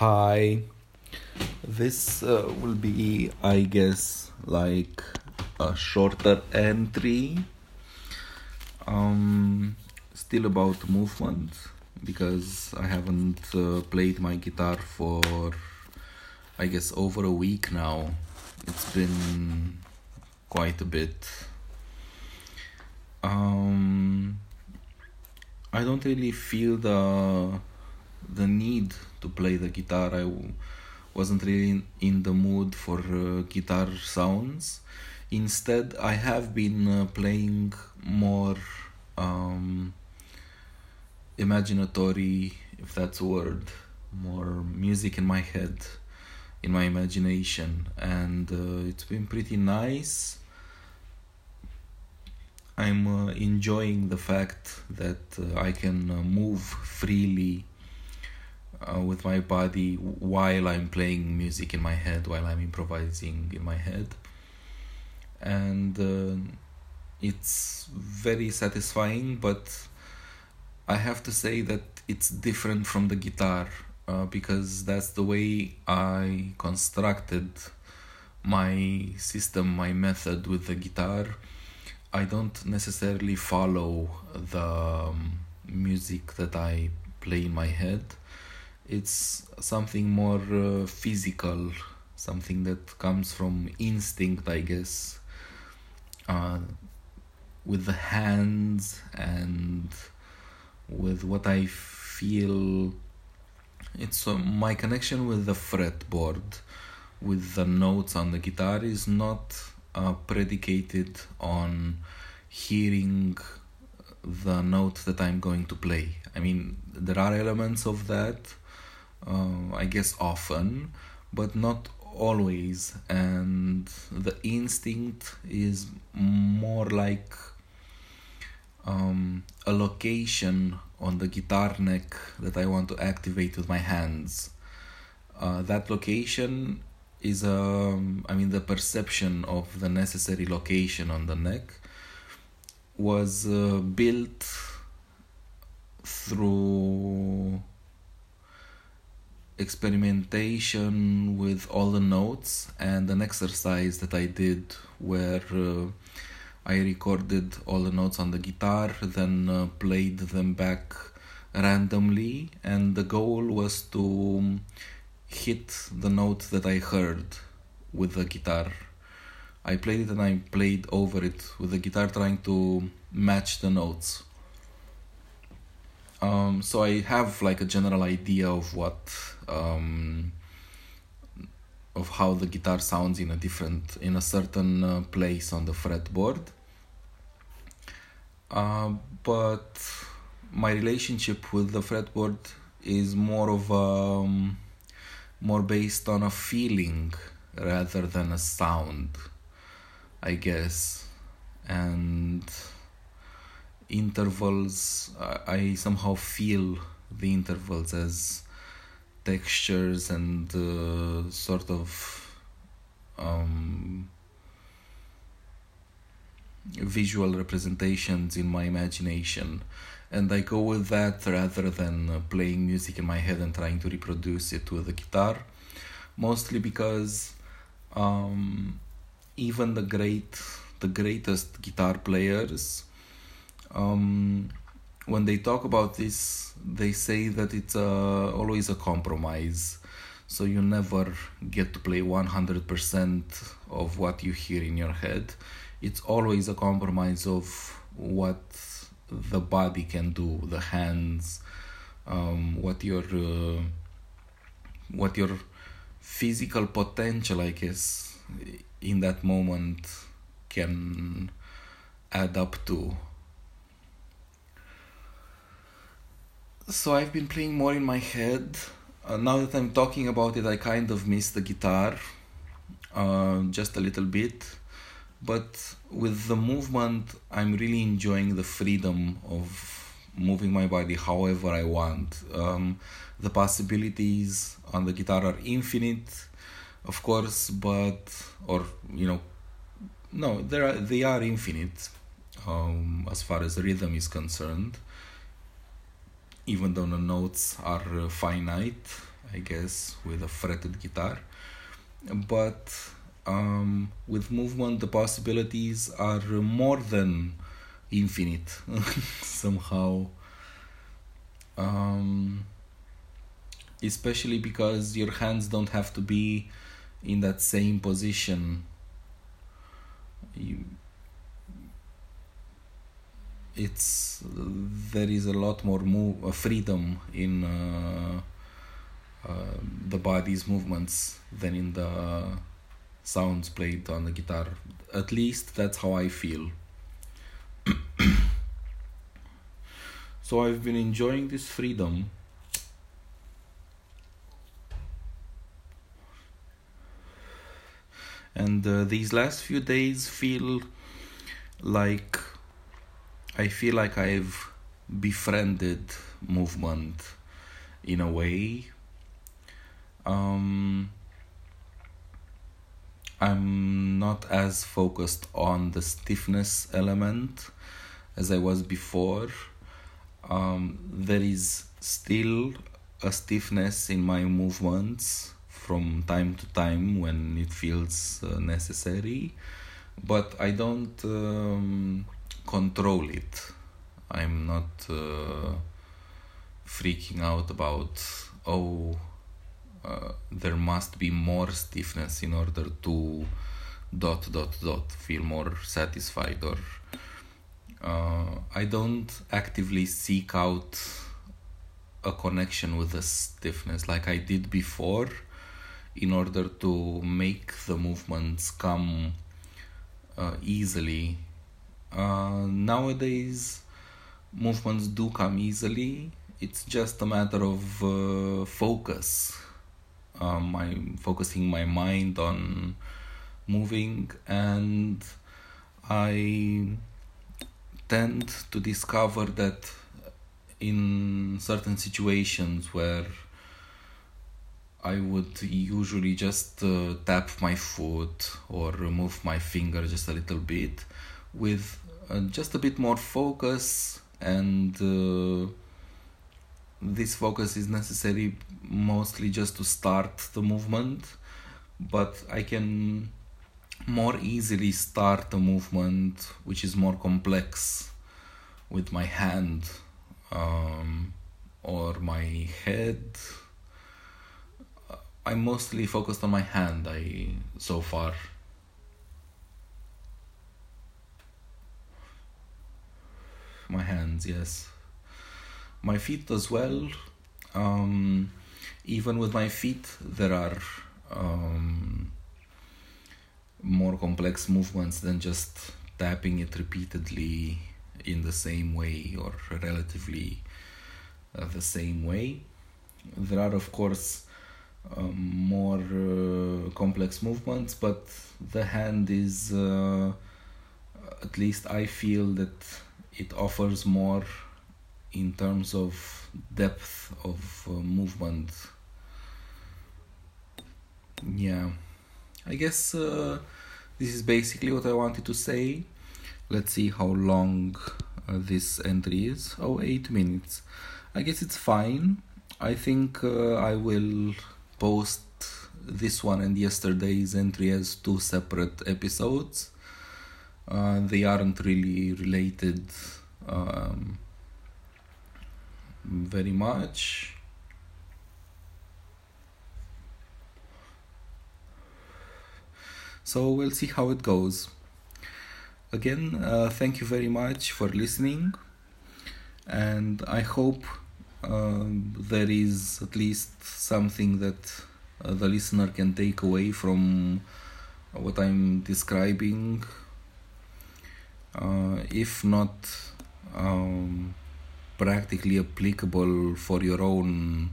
Hi. This uh, will be, I guess, like a shorter entry. Um, still about movement because I haven't uh, played my guitar for, I guess, over a week now. It's been quite a bit. Um, I don't really feel the the need to play the guitar. I w- wasn't really in, in the mood for uh, guitar sounds. Instead, I have been uh, playing more um, imaginatory, if that's a word, more music in my head, in my imagination, and uh, it's been pretty nice. I'm uh, enjoying the fact that uh, I can uh, move freely uh, with my body while I'm playing music in my head, while I'm improvising in my head. And uh, it's very satisfying, but I have to say that it's different from the guitar uh, because that's the way I constructed my system, my method with the guitar. I don't necessarily follow the um, music that I play in my head it's something more uh, physical, something that comes from instinct, I guess, uh, with the hands and with what I feel. It's uh, my connection with the fretboard, with the notes on the guitar, is not uh, predicated on hearing the note that I'm going to play. I mean, there are elements of that uh, I guess often, but not always. And the instinct is more like um, a location on the guitar neck that I want to activate with my hands. Uh, that location is um, I mean the perception of the necessary location on the neck was uh, built through experimentation with all the notes and an exercise that I did where uh, I recorded all the notes on the guitar, then uh, played them back randomly, and the goal was to hit the note that I heard with the guitar. I played it and I played over it with the guitar, trying to match the notes. Um, so I have like a general idea of what um, of how the guitar sounds in a different in a certain uh, place on the fretboard. Uh, but my relationship with the fretboard is more of a, um, more based on a feeling rather than a sound, I guess, and intervals I somehow feel the intervals as textures and uh, sort of um, visual representations in my imagination. And I go with that rather than uh, playing music in my head and trying to reproduce it with the guitar. Mostly because um, even the great the greatest guitar players um, when they talk about this, they say that it's uh, always a compromise. So you never get to play 100% of what you hear in your head. It's always a compromise of what the body can do, the hands, um, what your uh, what your physical potential, I guess, in that moment can add up to so I've been playing more in my head. Uh, now that I'm talking about it, I kind of miss the guitar uh, just a little bit. But with the movement, I'm really enjoying the freedom of moving my body however I want. Um, the possibilities on the guitar are infinite, of course, but or you know, no, they are they are infinite um, as far as rhythm is concerned even though the notes are uh, finite I guess, with a fretted guitar. But um, with movement, the possibilities are more than infinite somehow. Um, especially because your hands don't have to be in that same position. You, it's there is a lot more move uh, freedom in uh, uh, the body's movements than in the sounds played on the guitar. At least that's how I feel. so I've been enjoying this freedom. And uh, these last few days feel like I feel like I've befriended movement in a way. Um, I'm not as focused on the stiffness element as I was before. Um, there is still a stiffness in my movements from time to time when it feels uh, necessary, but I don't um, control it. I'm not uh, freaking out about, oh, uh, there must be more stiffness in order to dot dot dot feel more satisfied or uh, I don't actively seek out a connection with the stiffness like I did before in order to make the movements come uh, easily. Uh, nowadays, movements do come easily. It's just a matter of uh, focus um, I'm focusing my mind on moving and I tend to discover that in certain situations where I would usually just uh, tap my foot or move my finger just a little bit with just a bit more focus and uh, this focus is necessary mostly just to start the movement but i can more easily start a movement which is more complex with my hand um, or my head. I'm mostly focused on my hand i so far yes my feet as well. Um, even with my feet, there are um, more complex movements than just tapping it repeatedly in the same way or relatively uh, the same way. There are, of course, um, more uh, complex movements, but the hand is, uh, at least I feel that it offers more in terms of depth of uh, movement. Yeah, I guess uh, this is basically what I wanted to say. Let's see how long uh, this entry is. Oh, eight minutes. I guess it's fine. I think uh, I will post this one and yesterday's entry as two separate episodes. Uh, they aren't really related. Um, very much. So we'll see how it goes. Again, uh, thank you very much for listening, and I hope uh, there is at least something that uh, the listener can take away from what I'm describing. Uh, if not, um, practically applicable for your own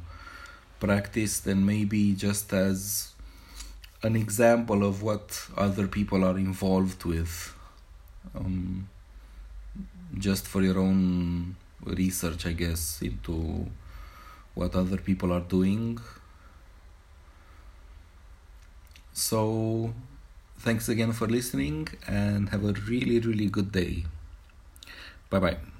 practice, then maybe just as an example of what other people are involved with. Um, just for your own research, I guess, into what other people are doing. So, thanks again for listening and have a really, really good day. 拜拜。